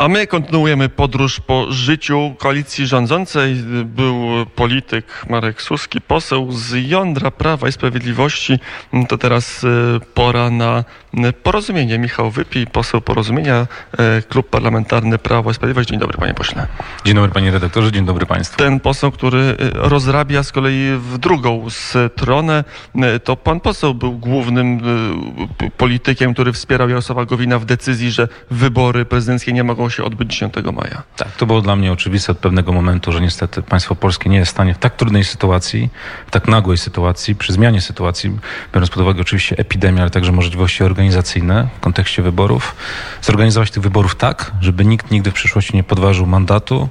A my kontynuujemy podróż po życiu koalicji rządzącej. Był polityk Marek Suski, poseł z jądra Prawa i Sprawiedliwości. To teraz e, pora na porozumienie. Michał Wypij, poseł porozumienia, e, Klub Parlamentarny Prawo i Sprawiedliwość. Dzień dobry, panie pośle. Dzień dobry, panie redaktorze, dzień dobry państwu. Ten poseł, który e, rozrabia z kolei w drugą stronę, to pan poseł był głównym politykiem, który wspierał Jarosława Gowina w decyzji, że wybory prezydenckie nie mogą się odbyć 10 maja. Tak, to było dla mnie oczywiste od pewnego momentu, że niestety państwo polskie nie jest w stanie w tak trudnej sytuacji, w tak nagłej sytuacji, przy zmianie sytuacji, biorąc pod uwagę oczywiście epidemię, ale także możliwości organizacyjne w kontekście wyborów, zorganizować tych wyborów tak, żeby nikt nigdy w przyszłości nie podważył mandatu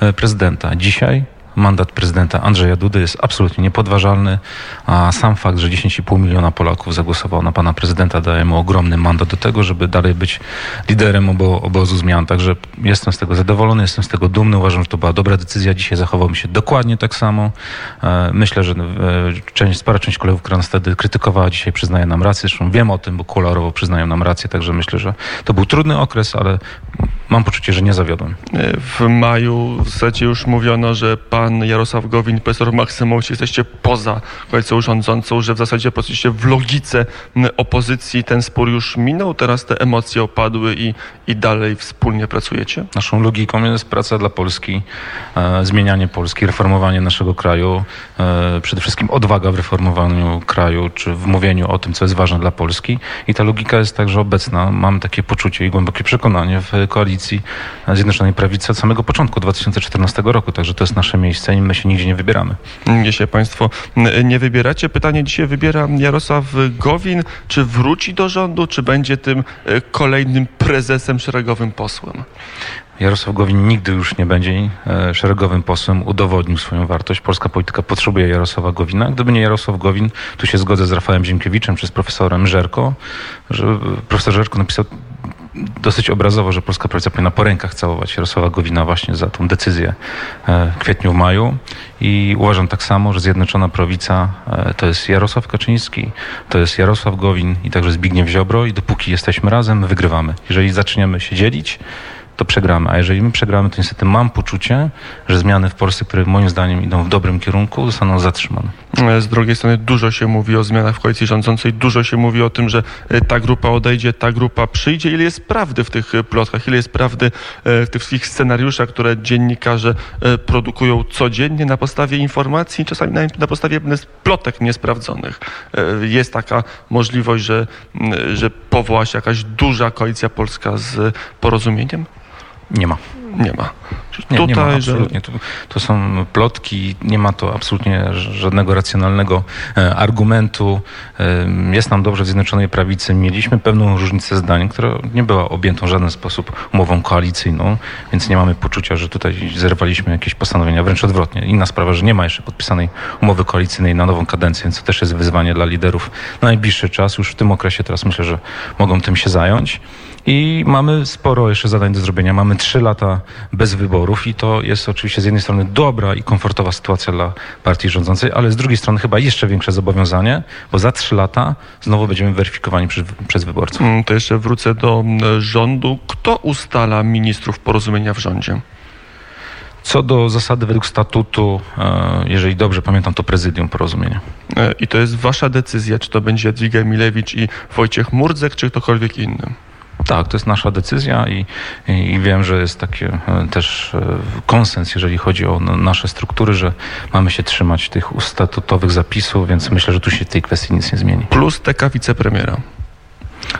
e, prezydenta. Dzisiaj mandat prezydenta Andrzeja Dudy jest absolutnie niepodważalny, a sam fakt, że 10,5 miliona Polaków zagłosowało na pana prezydenta daje mu ogromny mandat do tego, żeby dalej być liderem obo, obozu zmian. Także jestem z tego zadowolony, jestem z tego dumny. Uważam, że to była dobra decyzja. Dzisiaj zachowałbym się dokładnie tak samo. E, myślę, że e, część, spora część kolegów, która nas wtedy krytykowała, dzisiaj przyznaje nam rację. Zresztą wiem o tym, bo kolorowo przyznają nam rację, także myślę, że to był trudny okres, ale mam poczucie, że nie zawiodłem. W maju w zasadzie już mówiono, że pan Jarosław Gowin, profesor Maksymowicz, jesteście poza koalicją rządzącą, że w zasadzie jesteście w logice opozycji ten spór już minął, teraz te emocje opadły i, i dalej wspólnie pracujecie? Naszą logiką jest praca dla Polski, e, zmienianie Polski, reformowanie naszego kraju, e, przede wszystkim odwaga w reformowaniu kraju, czy w mówieniu o tym, co jest ważne dla Polski. I ta logika jest także obecna. Mam takie poczucie i głębokie przekonanie w koalicji koalicji Zjednoczonej Prawicy od samego początku 2014 roku, także to jest nasze miejsce i my się nigdzie nie wybieramy. Nie się Państwo nie wybieracie. Pytanie dzisiaj wybiera Jarosław Gowin. Czy wróci do rządu, czy będzie tym e, kolejnym prezesem, szeregowym posłem? Jarosław Gowin nigdy już nie będzie e, szeregowym posłem, udowodnił swoją wartość. Polska polityka potrzebuje Jarosława Gowina. Gdyby nie Jarosław Gowin, tu się zgodzę z Rafałem Ziemkiewiczem czy z profesorem Żerko, że profesor Żerko napisał dosyć obrazowo, że polska prawica powinna po rękach całować Jarosława Gowina właśnie za tą decyzję e, w kwietniu, w maju. I uważam tak samo, że Zjednoczona Prawica e, to jest Jarosław Kaczyński, to jest Jarosław Gowin i także Zbigniew Ziobro i dopóki jesteśmy razem, wygrywamy. Jeżeli zaczniemy się dzielić, to przegramy. A jeżeli my przegramy, to niestety mam poczucie, że zmiany w Polsce, które moim zdaniem idą w dobrym kierunku, zostaną zatrzymane. Z drugiej strony dużo się mówi o zmianach w koalicji rządzącej, dużo się mówi o tym, że e, ta grupa odejdzie, ta grupa przyjdzie. Ile jest prawdy w tych e, plotkach, ile jest prawdy e, w tych wszystkich scenariuszach, które dziennikarze produkują codziennie na podstawie informacji, czasami nawet na podstawie plotek niesprawdzonych. Jest taka możliwość, że, że powoła się jakaś duża koalicja polska z porozumieniem? Nie ma. Nie ma. Nie, nie ma, absolutnie. To, to, są plotki, nie ma to absolutnie żadnego racjonalnego e, argumentu. E, jest nam dobrze w Zjednoczonej Prawicy. Mieliśmy pewną różnicę zdań, która nie była objętą w żaden sposób umową koalicyjną, więc nie mamy poczucia, że tutaj zerwaliśmy jakieś postanowienia, wręcz odwrotnie. Inna sprawa, że nie ma jeszcze podpisanej umowy koalicyjnej na nową kadencję, więc to też jest wyzwanie dla liderów na najbliższy czas. Już w tym okresie teraz myślę, że mogą tym się zająć. I mamy sporo jeszcze zadań do zrobienia. Mamy trzy lata bez wyborów i to jest oczywiście z jednej strony dobra i komfortowa sytuacja dla partii rządzącej, ale z drugiej strony chyba jeszcze większe zobowiązanie, bo za trzy lata znowu będziemy weryfikowani przez, przez wyborców. Mm, to jeszcze wrócę do mm, rządu. Kto ustala ministrów porozumienia w rządzie? Co do zasady według statutu, e, jeżeli dobrze pamiętam, to prezydium porozumienia. E, I to jest wasza decyzja, czy to będzie Jadwiga Milewicz i Wojciech Murdzek, czy ktokolwiek inny? Tak, to jest nasza decyzja i, i wiem, że jest taki e, też e, konsens, jeżeli chodzi o nasze struktury, że mamy się trzymać tych statutowych zapisów, więc myślę, że tu się w tej kwestii nic nie zmieni. Plus teka wicepremiera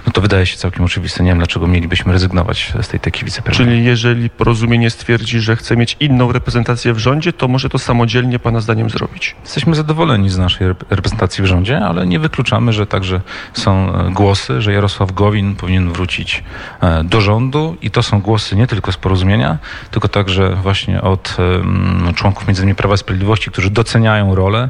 no to wydaje się całkiem oczywiste. Nie wiem, dlaczego mielibyśmy rezygnować z tej teki wicepremiera. Czyli jeżeli porozumienie stwierdzi, że chce mieć inną reprezentację w rządzie, to może to samodzielnie Pana zdaniem zrobić? Jesteśmy zadowoleni z naszej reprezentacji w rządzie, ale nie wykluczamy, że także są e, głosy, że Jarosław Gowin powinien wrócić e, do rządu i to są głosy nie tylko z porozumienia, tylko także właśnie od członków między innymi Prawa i Sprawiedliwości, którzy doceniają rolę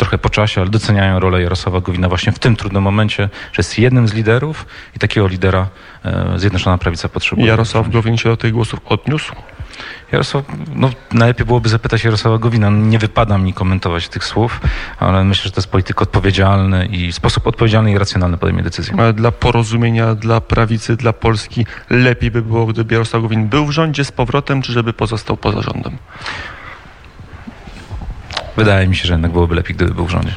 trochę po czasie, ale doceniają rolę Jarosława Gowina właśnie w tym trudnym momencie, że jest jednym z liderów i takiego lidera e, Zjednoczona Prawica potrzebuje. Jarosław Gowin się do tych głosów odniósł? Jarosław, no najlepiej byłoby zapytać Jarosława Gowina. Nie wypada mi komentować tych słów, ale myślę, że to jest polityk odpowiedzialny i sposób odpowiedzialny i racjonalny podejmie decyzję. Dla porozumienia, dla prawicy, dla Polski lepiej by było, gdyby Jarosław Gowin był w rządzie z powrotem, czy żeby pozostał poza rządem? Wydaje mi się, że jednak byłoby lepiej, gdyby był w rządzie.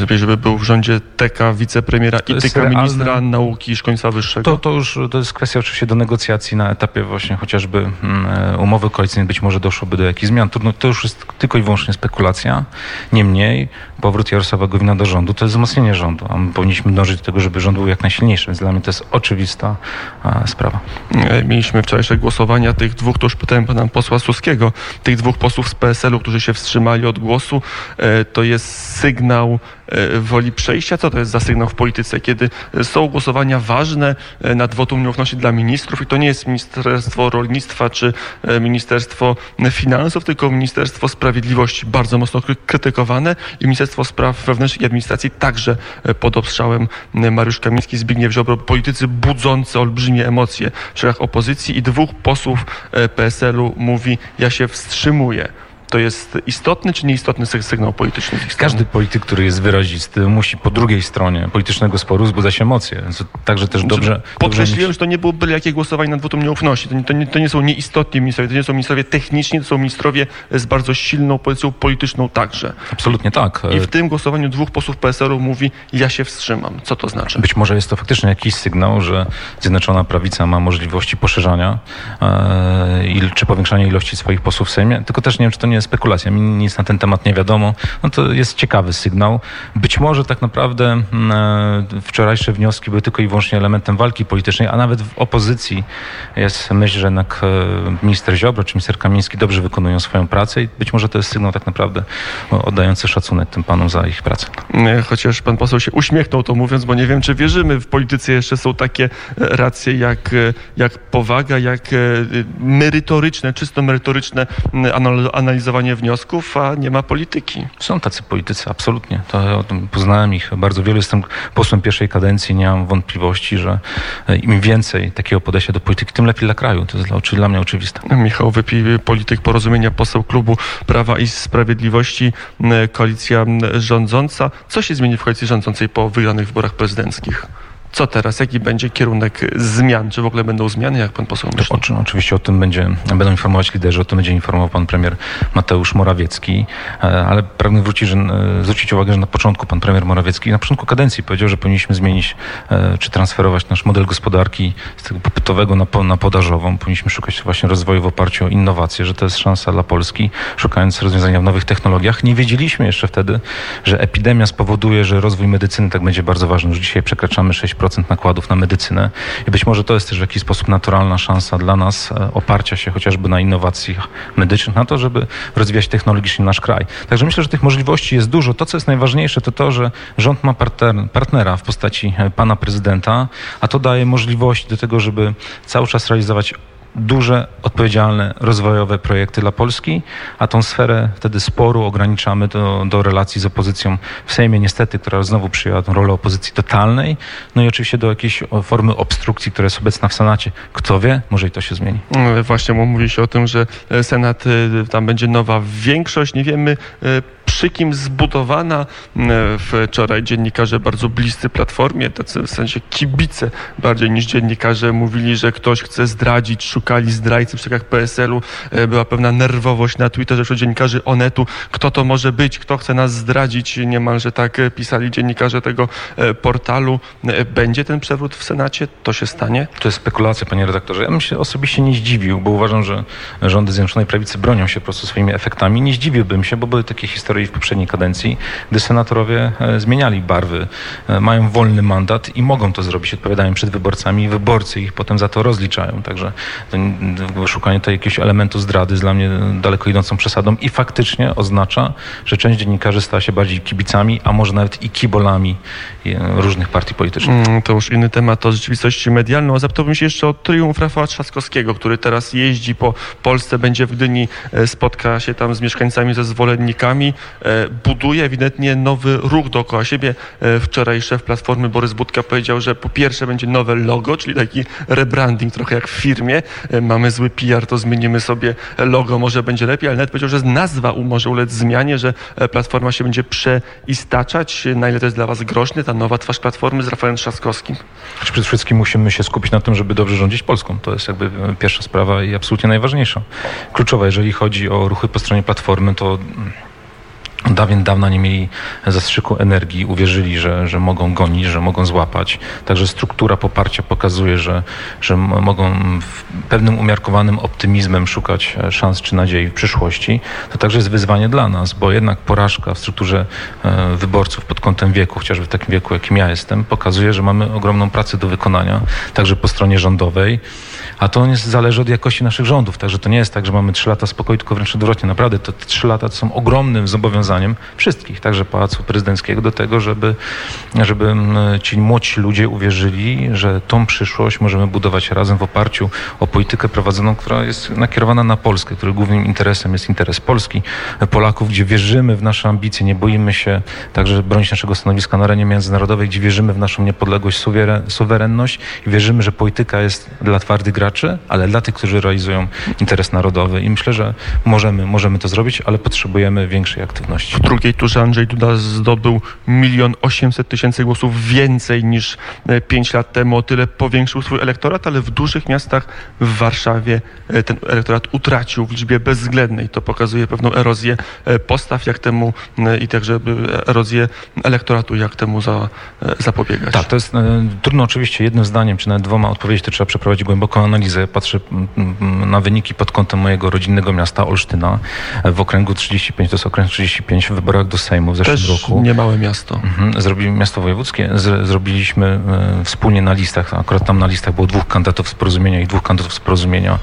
Lepiej, żeby był w rządzie TK, wicepremiera to i TK realne... ministra nauki i szkolnictwa wyższego. To, to już to jest kwestia oczywiście do negocjacji na etapie właśnie chociażby mm, umowy koalicyjnej. Być może doszłoby do jakichś zmian. Trudno, to już jest tylko i wyłącznie spekulacja. Niemniej powrót Jarosława Gowina do rządu to jest wzmocnienie rządu, a my powinniśmy dążyć do tego, żeby rząd był jak najsilniejszy. Więc dla mnie to jest oczywista a, sprawa. E, mieliśmy wczorajsze głosowania tych dwóch, to już pytałem pana posła Suskiego, tych dwóch posłów z PSL-u, którzy się wstrzymali od głosu. E, to jest sygnał E, woli przejścia. Co to jest za sygnał w polityce, kiedy są głosowania ważne e, nad wotum nieufności dla ministrów? I to nie jest Ministerstwo Rolnictwa czy Ministerstwo Finansów, tylko Ministerstwo Sprawiedliwości. Bardzo mocno krytykowane i Ministerstwo Spraw Wewnętrznych i Administracji także pod obstrzałem Mariusz Kamiński, Zbigniew Ziobro, politycy budzący olbrzymie emocje w szeregach opozycji i dwóch posłów PSL-u mówi, ja się wstrzymuję to jest istotny czy nieistotny sygnał polityczny? Każdy polityk, który jest wyrazisty, musi po drugiej stronie politycznego sporu wzbudzać emocje. Także też znaczy, dobrze... Podkreśliłem, że to nie było byle jakie głosowanie nad wotum nieufności. To nie, to, nie, to nie są nieistotni ministrowie, to nie są ministrowie techniczni, to są ministrowie z bardzo silną pozycją polityczną także. Absolutnie tak. I w tym głosowaniu dwóch posłów PSL-u mówi, ja się wstrzymam. Co to znaczy? Być może jest to faktycznie jakiś sygnał, że Zjednoczona Prawica ma możliwości poszerzania e, czy powiększania ilości swoich posłów w Sejmie, tylko też nie wiem, czy to nie jest spekulacja. Mi nic na ten temat nie wiadomo. No to jest ciekawy sygnał. Być może tak naprawdę mm, e, wczorajsze wnioski były tylko i wyłącznie elementem walki politycznej, a nawet w opozycji jest myśl, że jednak e, minister Ziobro czy minister Kamiński dobrze wykonują swoją pracę i być może to jest sygnał tak naprawdę oddający szacunek tym panom za ich pracę. Chociaż pan poseł się uśmiechnął to mówiąc, bo nie wiem, czy wierzymy w polityce jeszcze są takie e, racje jak, jak powaga, jak merytoryczne, czysto merytoryczne analizowanie analizowanie wniosków, a nie ma polityki. Są tacy politycy, absolutnie. To, poznałem ich bardzo wielu. Jestem posłem pierwszej kadencji. Nie mam wątpliwości, że e, im więcej takiego podejścia do polityki, tym lepiej dla kraju. To jest dla, dla mnie oczywiste. Michał Wypij, polityk porozumienia, poseł klubu Prawa i Sprawiedliwości, koalicja rządząca. Co się zmieni w koalicji rządzącej po wygranych wyborach prezydenckich? Co teraz? Jaki będzie kierunek zmian? Czy w ogóle będą zmiany, jak pan poseł myśli? Oczywiście o tym będzie, będą informować liderzy, o tym będzie informował pan premier Mateusz Morawiecki, e, ale pragnę wrócić, że, e, zwrócić uwagę, że na początku pan premier Morawiecki, na początku kadencji powiedział, że powinniśmy zmienić e, czy transferować nasz model gospodarki z tego popytowego na, na podażową. Powinniśmy szukać właśnie rozwoju w oparciu o innowacje, że to jest szansa dla Polski, szukając rozwiązania w nowych technologiach. Nie wiedzieliśmy jeszcze wtedy, że epidemia spowoduje, że rozwój medycyny tak będzie bardzo ważny. Już dzisiaj przekraczamy 6% nakładów na medycynę i być może to jest też w jakiś sposób naturalna szansa dla nas e, oparcia się chociażby na innowacjach medycznych, na to, żeby rozwijać technologicznie nasz kraj. Także myślę, że tych możliwości jest dużo. To, co jest najważniejsze, to to, że rząd ma partnera w postaci e, pana prezydenta, a to daje możliwości do tego, żeby cały czas realizować duże, odpowiedzialne, rozwojowe projekty dla Polski, a tą sferę wtedy sporu ograniczamy do, do relacji z opozycją w Sejmie, niestety, która znowu przyjęła tę rolę opozycji totalnej, no i oczywiście do jakiejś formy obstrukcji, która jest obecna w Senacie. Kto wie, może i to się zmieni. No, właśnie, mówi się o tym, że Senat, y, tam będzie nowa większość, nie wiemy przy kim zbudowana. Wczoraj dziennikarze bardzo bliscy Platformie, tacy w sensie kibice bardziej niż dziennikarze mówili, że ktoś chce zdradzić, szukali zdrajcy w szekach PSL-u. E, była pewna nerwowość na Twitterze wśród dziennikarzy Onetu. Kto to może być? Kto chce nas zdradzić? Niemalże tak e, pisali dziennikarze tego e, portalu. Będzie ten przewrót w Senacie? To się stanie? To jest spekulacja, panie redaktorze. Ja bym się osobiście nie zdziwił, bo uważam, że rządy Zjednoczonej Prawicy bronią się po prostu swoimi efektami. Nie zdziwiłbym się, bo były takie historie w poprzedniej kadencji, gdy senatorowie e, zmieniali barwy, e, mają wolny mandat i mogą to zrobić, odpowiadają przed wyborcami i wyborcy ich potem za to rozliczają. Także szukanie tutaj jakiegoś elementu zdrady jest dla mnie daleko idącą przesadą i faktycznie oznacza, że część dziennikarzy stała się bardziej kibicami, a może nawet i kibolami e, różnych partii politycznych. Mm, to już inny temat, to rzeczywistość medialną. Zapytałbym się jeszcze o triumf Rafała Trzaskowskiego, który teraz jeździ po Polsce, będzie w Gdyni, spotka się tam z mieszkańcami, ze zwolennikami. E, buduje ewidentnie nowy ruch dookoła siebie. E, Wczoraj szef Platformy Borys Budka powiedział, że po pierwsze będzie nowe logo, czyli taki rebranding trochę jak w firmie. E, Mamy zły PR, to zmienimy sobie logo, może będzie lepiej, ale nawet powiedział, że nazwa może ulec zmianie, że Platforma się będzie przeistaczać. Na ile to jest dla was groźne, ta nowa twarz Platformy z Rafałem Trzaskowskim? Przede wszystkim musimy się skupić na tym, żeby dobrze rządzić Polską. To jest jakby pierwsza sprawa i absolutnie najważniejsza. Kluczowa, jeżeli chodzi o ruchy po stronie Platformy, to mm, dawien dawna nie mieli zastrzyku energii, uwierzyli, że, że mogą gonić, że mogą złapać. Także struktura poparcia pokazuje, że, że mogą w pewnym umiarkowanym optymizmem szukać e, szans czy nadziei w przyszłości. To także jest wyzwanie dla nas, bo jednak porażka w strukturze e, wyborców pod kątem wieku, chociażby w takim wieku, jakim ja jestem, pokazuje, że mamy ogromną pracę do wykonania, także po stronie rządowej. A to nie zależy od jakości naszych rządów. Także to nie jest tak, że mamy trzy lata spokoju, tylko wręcz odwrotnie. Naprawdę te trzy lata to są ogromnym zobowiązaniem wszystkich, także Pałacu Prezydenckiego, do tego, żeby, żeby mm, ci młodsi ludzie uwierzyli, że tą przyszłość możemy budować razem w oparciu o politykę prowadzoną, która jest nakierowana na Polskę, której głównym interesem jest interes Polski, Polaków, gdzie wierzymy w nasze ambicje, nie boimy się także bronić naszego stanowiska na arenie międzynarodowej, gdzie wierzymy w naszą niepodległość, suweren, suwerenność i wierzymy, że polityka jest dla twardych graczy, ale dla tych, którzy realizują interes narodowy. I myślę, że możemy, możemy to zrobić, ale potrzebujemy większej aktywności. W drugiej turze Andrzej Duda zdobył milion osiemset tysięcy głosów więcej niż e, pięć lat temu. O tyle powiększył swój elektorat, ale w dużych miastach w Warszawie e, ten elektorat utracił w liczbie bezwzględnej. To pokazuje pewną erozję e, postaw, jak temu i także erozję elektoratu, jak temu za, zapobiegać. Tak, to jest trudno oczywiście jednym zdaniem, czy nawet dwoma odpowiedzieć, to trzeba przeprowadzić głęboką analizę. Patrzę mm, mm, na wyniki pod kątem mojego rodzinnego miasta Olsztyna w okręgu 35, to jest okręg 35 w wyborach do Sejmu w zeszłym Też roku. niemałe miasto. Mhm, Zrobili miasto wojewódzkie, zrobiliśmy e, wspólnie na listach, akurat tam na listach było dwóch kandydatów z porozumienia i dwóch kandydatów z porozumienia.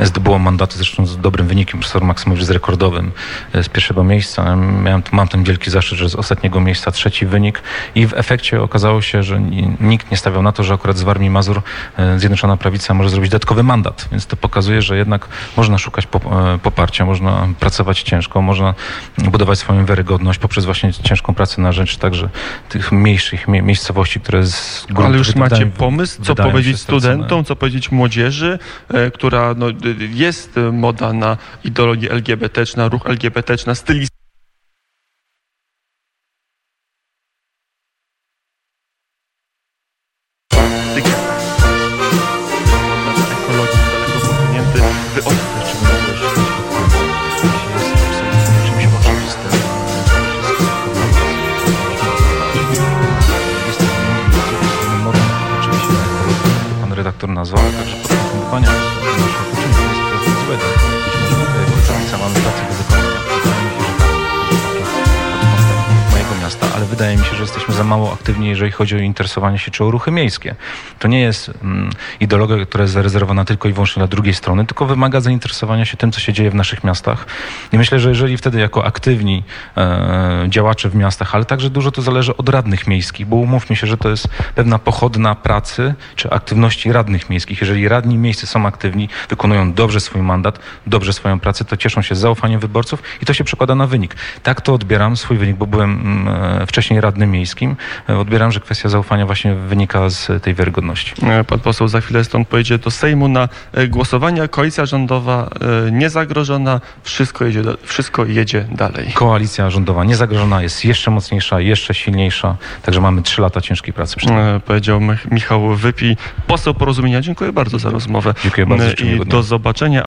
Zdobyło mandaty zresztą z dobrym wynikiem, profesor Maksymowicz z rekordowym e, z pierwszego miejsca. Miałem, mam ten wielki zaszczyt, że z ostatniego miejsca trzeci wynik i w efekcie okazało się, że ni- nikt nie stawiał na to, że akurat z Warmii Mazur e, Zjednoczona Prawica może zrobić dodatkowy mandat, więc to pokazuje, że jednak można szukać e, poparcia, można pracować ciężko, można budować swoją wiarygodność poprzez właśnie ciężką pracę na rzecz także tych mniejszych mie- miejscowości, które z gruntu Ale już macie pomysł, co powiedzieć studentom, co powiedzieć młodzieży, e, która no, jest moda na ideologię LGBT, czy na ruch LGBT, czy na stylistykę. 어. Za mało aktywni, jeżeli chodzi o interesowanie się czy o ruchy miejskie. To nie jest mm, ideologia, która jest zarezerwowana tylko i wyłącznie dla drugiej strony, tylko wymaga zainteresowania się tym, co się dzieje w naszych miastach. I myślę, że jeżeli wtedy jako aktywni e, działacze w miastach, ale także dużo to zależy od radnych miejskich, bo umówmy się, że to jest pewna pochodna pracy czy aktywności radnych miejskich. Jeżeli radni miejscy są aktywni, wykonują dobrze swój mandat, dobrze swoją pracę, to cieszą się zaufaniem wyborców i to się przekłada na wynik. Tak to odbieram swój wynik, bo byłem mm, e, wcześniej radnym miejskim. E, Odbieram, że kwestia zaufania właśnie wynika z tej wiarygodności. E, Pan poseł za chwilę stąd pojedzie do Sejmu na e, głosowanie. Koalicja rządowa e, niezagrożona, wszystko jedzie, wszystko jedzie dalej. Koalicja rządowa niezagrożona jest jeszcze mocniejsza, jeszcze silniejsza, także mamy trzy lata ciężkiej pracy przed nami. Powiedział Mich- Michał Wypi, poseł porozumienia. Dziękuję bardzo za rozmowę. Dziękuję bardzo, I do zobaczenia.